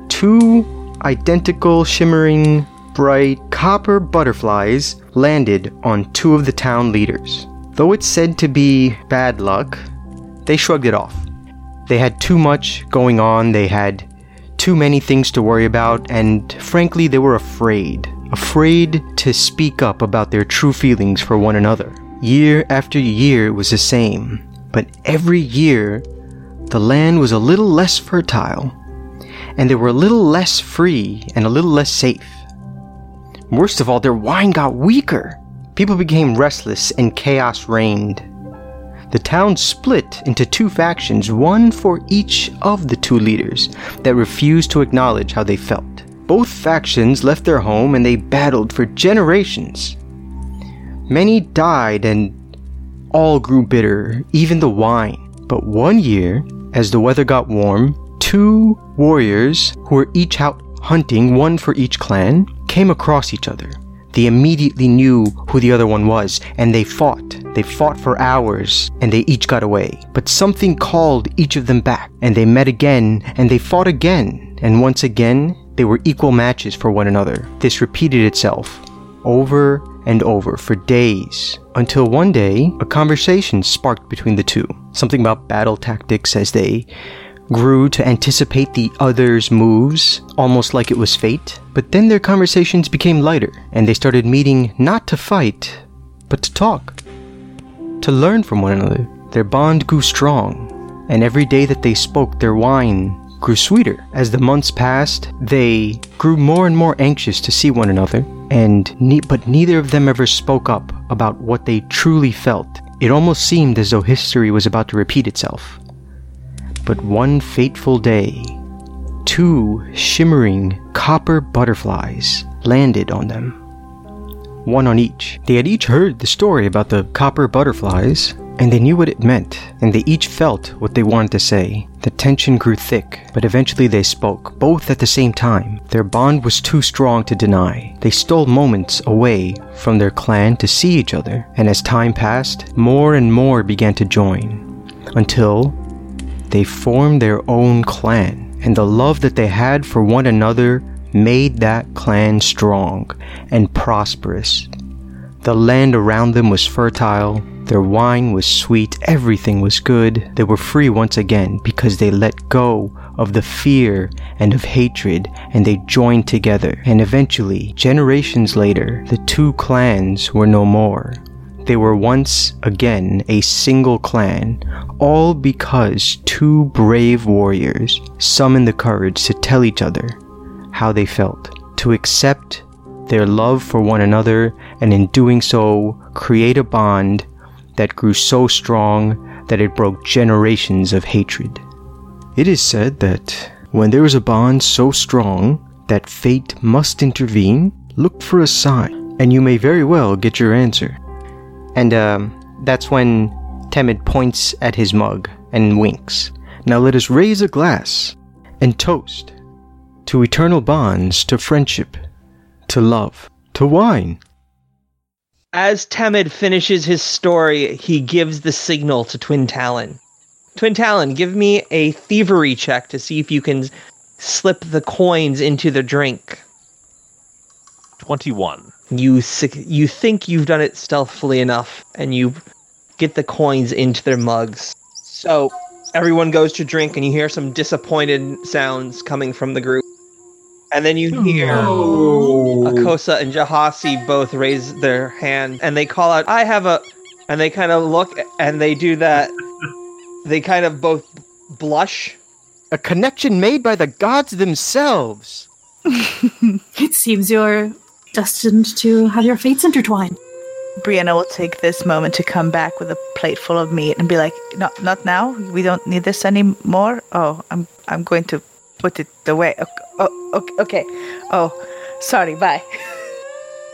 two identical, shimmering, bright copper butterflies landed on two of the town leaders. Though it's said to be bad luck, they shrugged it off. They had too much going on, they had too many things to worry about, and frankly, they were afraid. Afraid to speak up about their true feelings for one another. Year after year, it was the same. But every year, the land was a little less fertile, and they were a little less free and a little less safe. Worst of all, their wine got weaker. People became restless and chaos reigned. The town split into two factions, one for each of the two leaders that refused to acknowledge how they felt. Both factions left their home and they battled for generations. Many died and all grew bitter, even the wine. But one year, as the weather got warm, two warriors who were each out hunting, one for each clan, came across each other. They immediately knew who the other one was, and they fought. They fought for hours, and they each got away. But something called each of them back, and they met again, and they fought again, and once again, they were equal matches for one another. This repeated itself over and over for days until one day a conversation sparked between the two. Something about battle tactics as they grew to anticipate the other's moves, almost like it was fate. But then their conversations became lighter, and they started meeting not to fight, but to talk, to learn from one another. Their bond grew strong, and every day that they spoke, their wine grew sweeter. As the months passed, they grew more and more anxious to see one another, and ne- but neither of them ever spoke up about what they truly felt. It almost seemed as though history was about to repeat itself. But one fateful day, two shimmering copper butterflies landed on them. One on each. They had each heard the story about the copper butterflies, and they knew what it meant, and they each felt what they wanted to say. The tension grew thick, but eventually they spoke, both at the same time. Their bond was too strong to deny. They stole moments away from their clan to see each other, and as time passed, more and more began to join. Until they formed their own clan, and the love that they had for one another made that clan strong and prosperous. The land around them was fertile, their wine was sweet, everything was good. They were free once again because they let go of the fear and of hatred and they joined together. And eventually, generations later, the two clans were no more. They were once again a single clan, all because two brave warriors summoned the courage to tell each other how they felt, to accept their love for one another, and in doing so, create a bond that grew so strong that it broke generations of hatred. It is said that when there is a bond so strong that fate must intervene, look for a sign, and you may very well get your answer. And um, that's when Temid points at his mug and winks. Now let us raise a glass and toast to eternal bonds, to friendship, to love, to wine. As Temid finishes his story, he gives the signal to Twin Talon. Twin Talon, give me a thievery check to see if you can slip the coins into the drink. 21. You you think you've done it stealthily enough, and you get the coins into their mugs. So everyone goes to drink, and you hear some disappointed sounds coming from the group. And then you hmm. hear Oh. Akosa and Jahasi both raise their hand and they call out, I have a. And they kind of look and they do that. they kind of both blush. A connection made by the gods themselves. It seems you're destined to have your fates intertwine. Brianna will take this moment to come back with a plate full of meat and be like, "No, not now. We don't need this anymore. Oh, I'm I'm going to put it away. Okay, oh, okay, okay. Oh, sorry. Bye."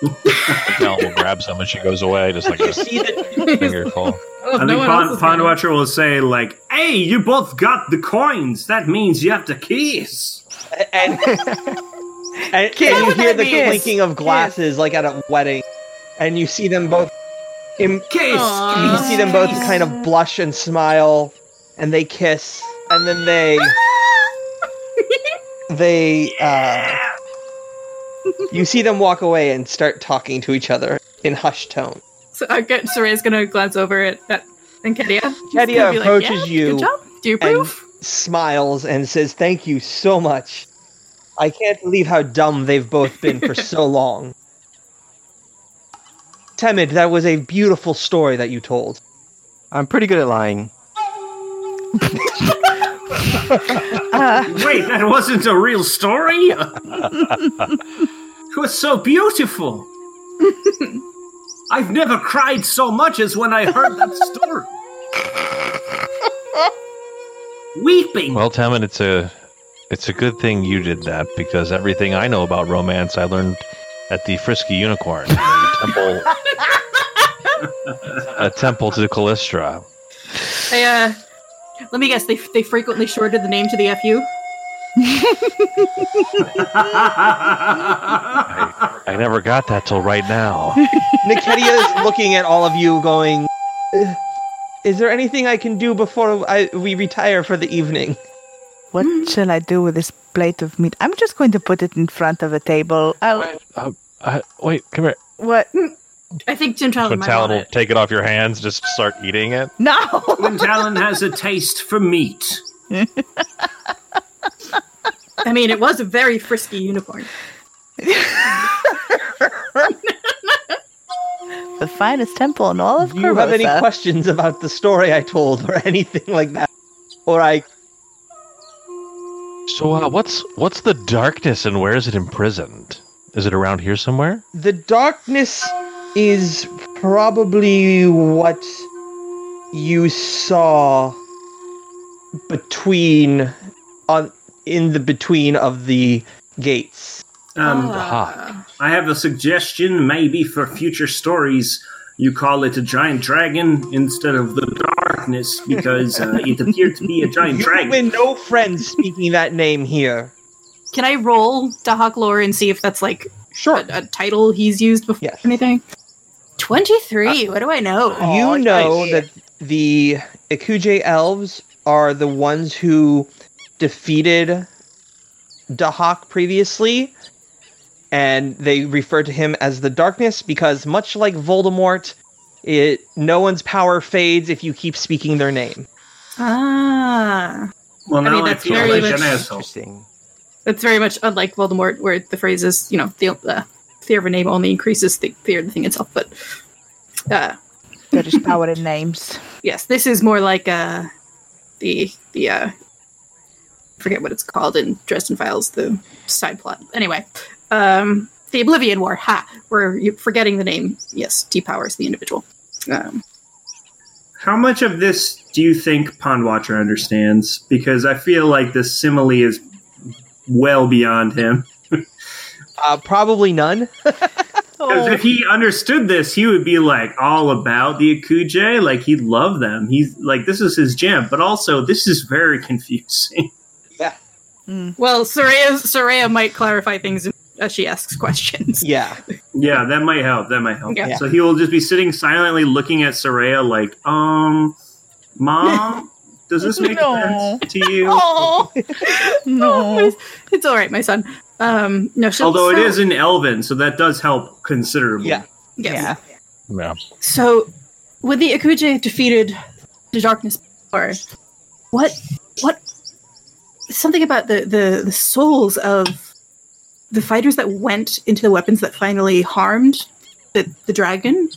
Mel will grab some and she goes away, just like a See the, fingerful. Oh, I no think one Pond, Pond Watcher will say, like, hey, you both got the coins. That means you have to kiss. and, and, and you hear the be? clinking of glasses like at a wedding. And you see them both. Im- Kiss! Aw. you see them both kind of blush and smile. And they kiss. And then they. they. uh You see them walk away and start talking to each other in hushed tone. So I get Soray's gonna glance over at, at Enkedia. She's Kedia gonna be like, approaches "Yeah, you Good job. Do you and smiles and says, Thank you so much. I can't believe how dumb they've both been for so long. Temid, that was a beautiful story that you told. I'm pretty good at lying. Uh, Wait, that wasn't a real story? it was so beautiful. I've never cried so much as when I heard that story. Weeping. Well, Tammin, it's a it's a good thing you did that because everything I know about romance I learned at the Frisky Unicorn, a temple, a temple to Calistria. They, uh, let me guess. They they frequently shorted the name to the fu. I, I never got that till right now. Nikedia is looking at all of you, going, "Uh, Is there anything I can do before I, we retire for the evening? What shall I do with this plate of meat? I'm just going to put it in front of a table. I'll, Uh, uh, wait, come here. what? I think Jim Talon Twin might Talon want will it. take it off your hands, just start eating it. No. Twin Talon has a taste for meat. I mean, it was a very frisky unicorn. the finest temple in all of Do you have any questions about the story I told or anything like that? Or I So, uh, what's what's the darkness and where is it imprisoned? Is it around here somewhere? The darkness is probably what you saw between on in the between of the gates. Um, Ah. I have a suggestion, maybe for future stories. You call it a giant dragon instead of the darkness because uh, it appeared to be a giant You dragon. win no friends speaking that name here. Can I roll Dahak lore and see if that's like Sure. a, a title he's used before Yes. anything? 23. what do I know? you know nice. that the Ekujae elves are the ones who defeated Dahak previously, and they refer to him as the Darkness because, much like Voldemort, it no one's power fades if you keep speaking their name. Ah. well, I now mean, that's feel very much- Interesting. That's very much unlike Voldemort, where the phrase is, you know, the uh, fear of a name only increases the fear of the thing itself. But uh, There is power in names. yes, this is more like uh, the the uh, forget what it's called in Dresden Files, the side plot. Anyway, um, the Oblivion War. Ha! Where you're forgetting the name. Yes, depowers the individual. Um, How much of this do you think Pond Watcher understands? Because I feel like this simile is well beyond him. Uh, probably none. Because if he understood this, he would be like all about the Ekujae. Like he'd love them. He's like this is his jam. But also, this is very confusing. Yeah. Well, Soraya Soraya might clarify things as she asks questions. yeah. yeah, that might help. That might help. Yeah. So he will just be sitting silently, looking at Soraya, like, um, mom, does this make No. sense to you? Oh, No. it's all right, my son. Um, no, she'll- Although it so- is in Elven, so that does help considerably. Yeah. yes. Yeah. Yeah. So, with the Ekujae defeated the darkness before, what, what, something about the, the, the souls of the fighters that went into the weapons that finally harmed the, the dragon?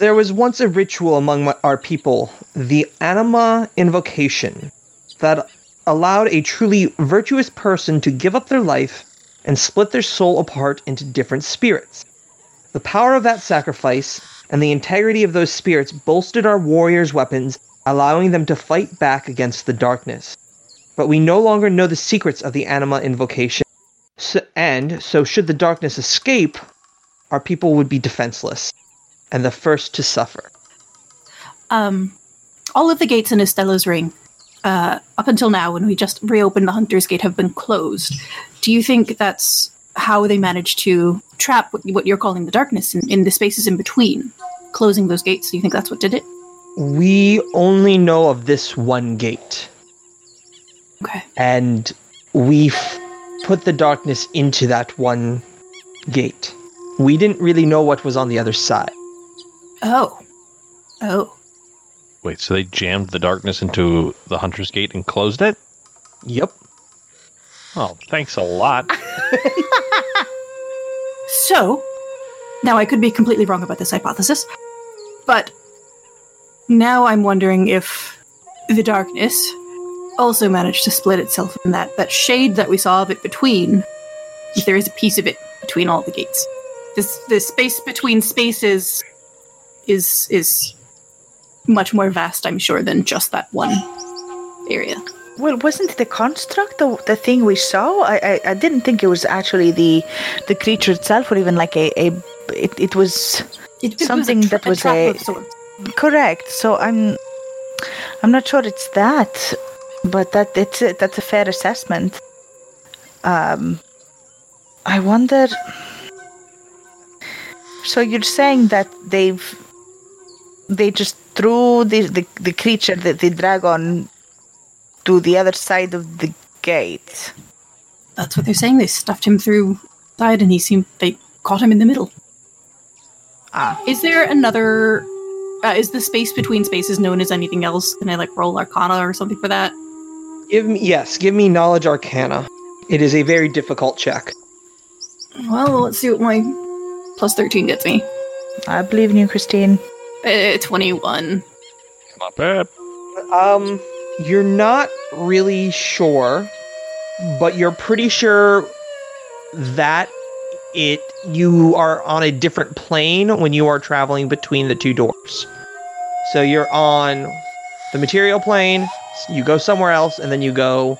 There was once a ritual among our people, the Anima Invocation, that allowed a truly virtuous person to give up their life and split their soul apart into different spirits. The power of that sacrifice and the integrity of those spirits bolstered our warriors' weapons, allowing them to fight back against the darkness. But we no longer know the secrets of the Anima Invocation, so, and so should the darkness escape, our people would be defenseless and the first to suffer. Um, all of the gates in Alseta's ring, uh, up until now, when we just reopened the Hunter's Gate, have been closed. Do you think that's how they managed to trap what, you're calling the darkness in, in the spaces in between, closing those gates? Do you think that's what did it? We only know of this one gate, Okay. and we f- put the darkness into that one gate. We didn't really know what was on the other side. Oh. Oh. Wait, so they jammed the darkness into the Hunter's Gate and closed it? Yep. Oh, thanks a lot. So, now I could be completely wrong about this hypothesis, but now I'm wondering if the darkness also managed to split itself in that, that shade that we saw of it between, there is a piece of it between all the gates. This the space between spaces is is much more vast, I'm sure, than just that one area. Well, wasn't the construct the, the thing we saw? I, I I didn't think it was actually the the creature itself, or even like a, a it, it was It, it was a Something tra- that was trap a- correct. So I'm I'm not sure it's that, but that it's a, that's a fair assessment. Um, I wonder. So you're saying that they've they just threw the the, the creature, the, the dragon, to the other side of the gate. That's what they're saying. They stuffed him through side, and he seemed they caught him in the middle. Ah. Is there another? Uh, is the space between spaces known as anything else? Can I like roll Arcana or something for that? Give me yes, give me knowledge arcana. It is a very difficult check. Well, let's see what my plus thirteen gets me. I believe in you, Christine. Uh, Twenty-one. Not bad. Um, you're not really sure, but you're pretty sure that it you are on a different plane when you are traveling between the two doors. So you're on the material plane, you go somewhere else, and then you go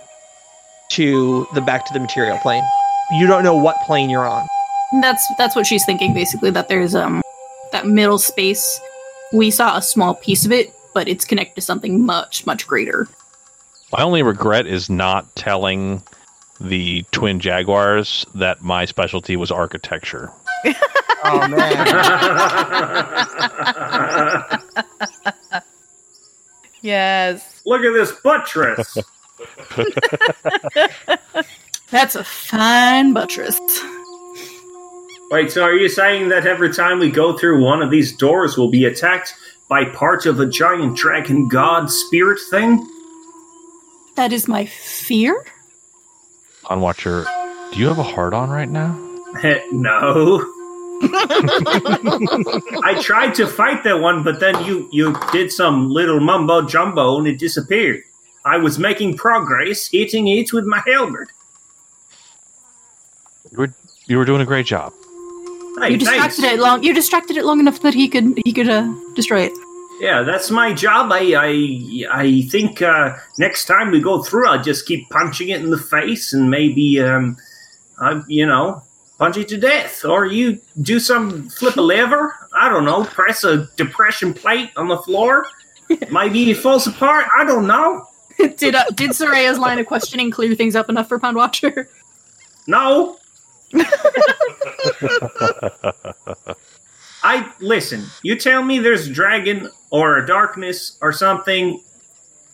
to the back to the material plane. You don't know what plane you're on. That's that's what she's thinking basically. That there's um that that middle space, we saw a small piece of it, but it's connected to something much, much greater. My only regret is not telling the twin jaguars that my specialty was architecture. Oh man. Yes. Look at this buttress. That's a fine buttress. Wait, so are you saying that every time we go through one of these doors, we'll be attacked by part of a giant dragon god spirit thing? That is my fear. On Watcher, do you have a heart on right now? no. I tried to fight that one, but then you you did some little mumbo jumbo and it disappeared. I was making progress, hitting it with my halberd. You were you were doing a great job. Hey, you distracted thanks. it long. You distracted it long enough that he could he could uh, destroy it. Yeah, that's my job. I I I think uh, next time we go through, I'll just keep punching it in the face and maybe um, I you know punch it to death, or you do some flip a lever. I don't know, press a depression plate on the floor. Maybe it falls apart. I don't know. did uh, did Soraya's line of questioning clear things up enough for Pond Watcher? No. I listen. You tell me there's a dragon or a darkness or something,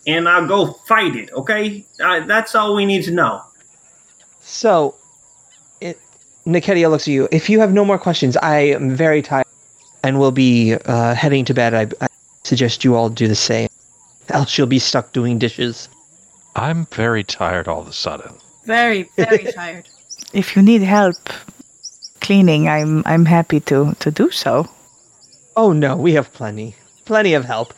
and I'll go fight it. Okay, uh, that's all we need to know. So, it, Niketia looks at you. If you have no more questions, I am very tired and will be uh, heading to bed. I, I suggest you all do the same. Else you'll be stuck doing dishes. I'm very tired all of a sudden. Very very tired. If you need help cleaning, I'm I'm happy to to do so. Oh no, we have plenty. Plenty of help.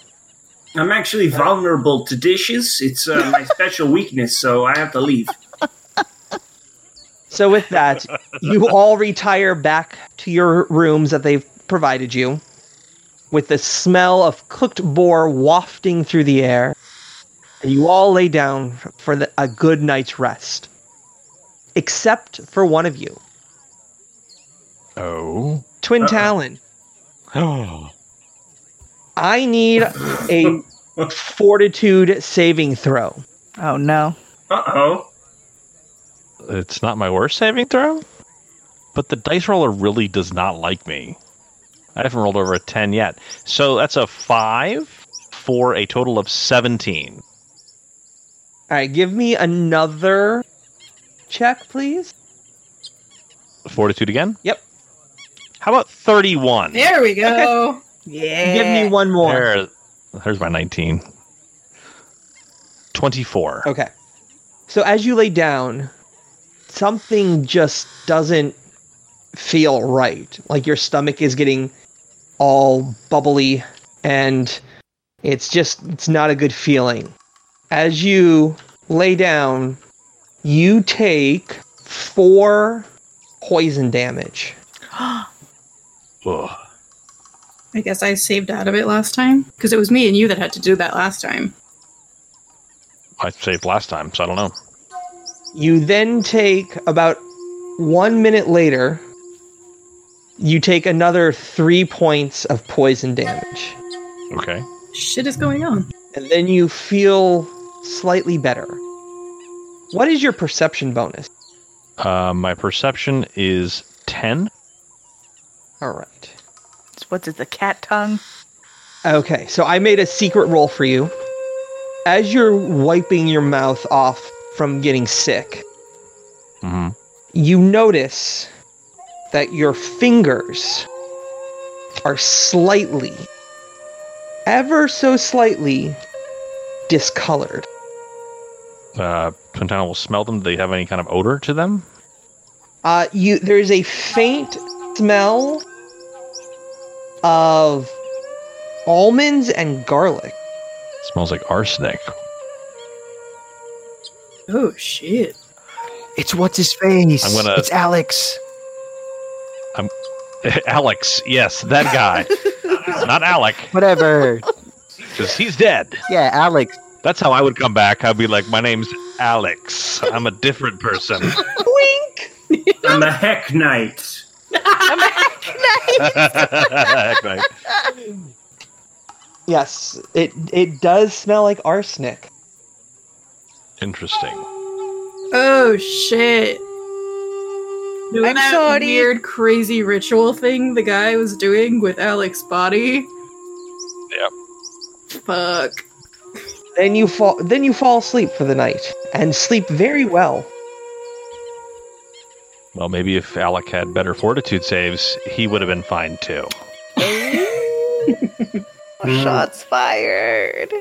I'm actually vulnerable to dishes. It's uh, my special weakness, so I have to leave. So with that, you all retire back to your rooms that they've provided you, with the smell of cooked boar wafting through the air, and you all lay down for the, a good night's rest, except for one of you, Oh. Twin Uh-oh. Talon. Oh. I need a fortitude saving throw. Oh no. Uh oh. It's not my worst saving throw, but the dice roller really does not like me. I haven't rolled over a 10 yet. So that's a 5 for a total of 17. All right, give me another check, please. Fortitude again? Yep. How about 31? There we go. Yeah. Give me one more. There, there's my 19. 24. Okay. So as you lay down, something just doesn't feel right. Like your stomach is getting all bubbly and it's just it's not a good feeling. As you lay down, you take 4 poison damage. Ugh. I guess I saved out of it last time because it was me and you that had to do that last time. I saved last time, so I don't know. You then take about 1 minute later you take another 3 points of poison damage. Okay. Shit is going on. and then you feel slightly better. What is your perception bonus? Uh, my perception is 10. All right. What's it? The cat tongue? Okay, so I made a secret roll for you. As you're wiping your mouth off from getting sick, hmm you notice that your fingers are slightly, ever so slightly, discolored. Uh, Quintana will smell them. Do they have any kind of odor to them? Uh, you there's a faint smell of almonds and garlic. smells like arsenic. Oh shit. It's what's his face. I'm gonna- It's Alex. Alex, yes, that guy. Not Alec, Whatever. because he's dead. yeah, Alex. That's how I would come back. I'd be like, my name's Alex. I'm a different person. Wink. I'm a heck knight. I'm a heck Right. Yes, it it does smell like arsenic. Interesting. Oh shit. Doing I'm that sorry. weird, crazy ritual thing the guy was doing with Alex's body. Yep. Fuck. Then you fall then you fall asleep for the night and sleep very well. Well, maybe if Alec had better fortitude saves, he would have been fine too. Shots fired.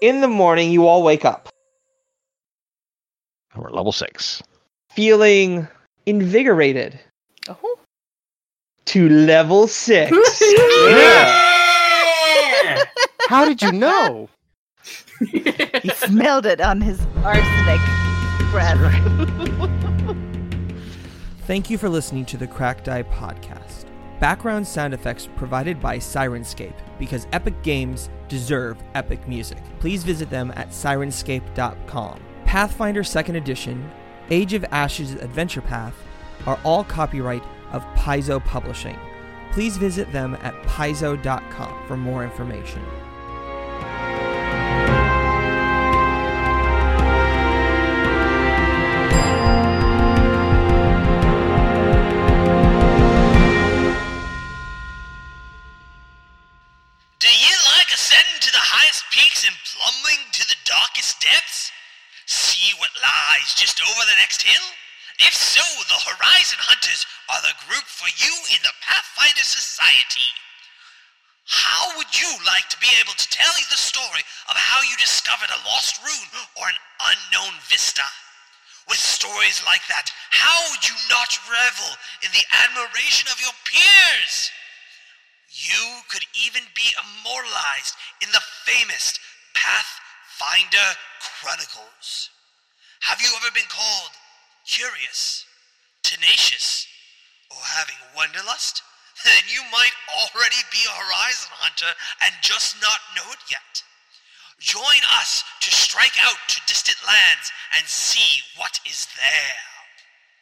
In the morning you all wake up We're level six. feeling invigorated Oh. to level 6. Yeah. How did you know? He smelled it on his arsenic breath. Thank you for listening to the Cracked Die Podcast. Background sound effects provided by Syrinscape because epic games deserve epic music. Please visit them at syrinscape.com. Pathfinder 2nd Edition, Age of Ashes Adventure Path are all copyright of Paizo Publishing. Please visit them at paizo.com for more information. Just over the next hill? If so, the Horizon Hunters are the group for you in the Pathfinder Society. How would you like to be able to tell the story of how you discovered a lost rune or an unknown vista? With stories like that, how would you not revel in the admiration of your peers? You could even be immortalized in the famous Pathfinder Chronicles. Have you ever been called curious, tenacious, or having wanderlust? Then you might already be a Horizon Hunter and just not know it yet. Join us to strike out to distant lands and see what is there.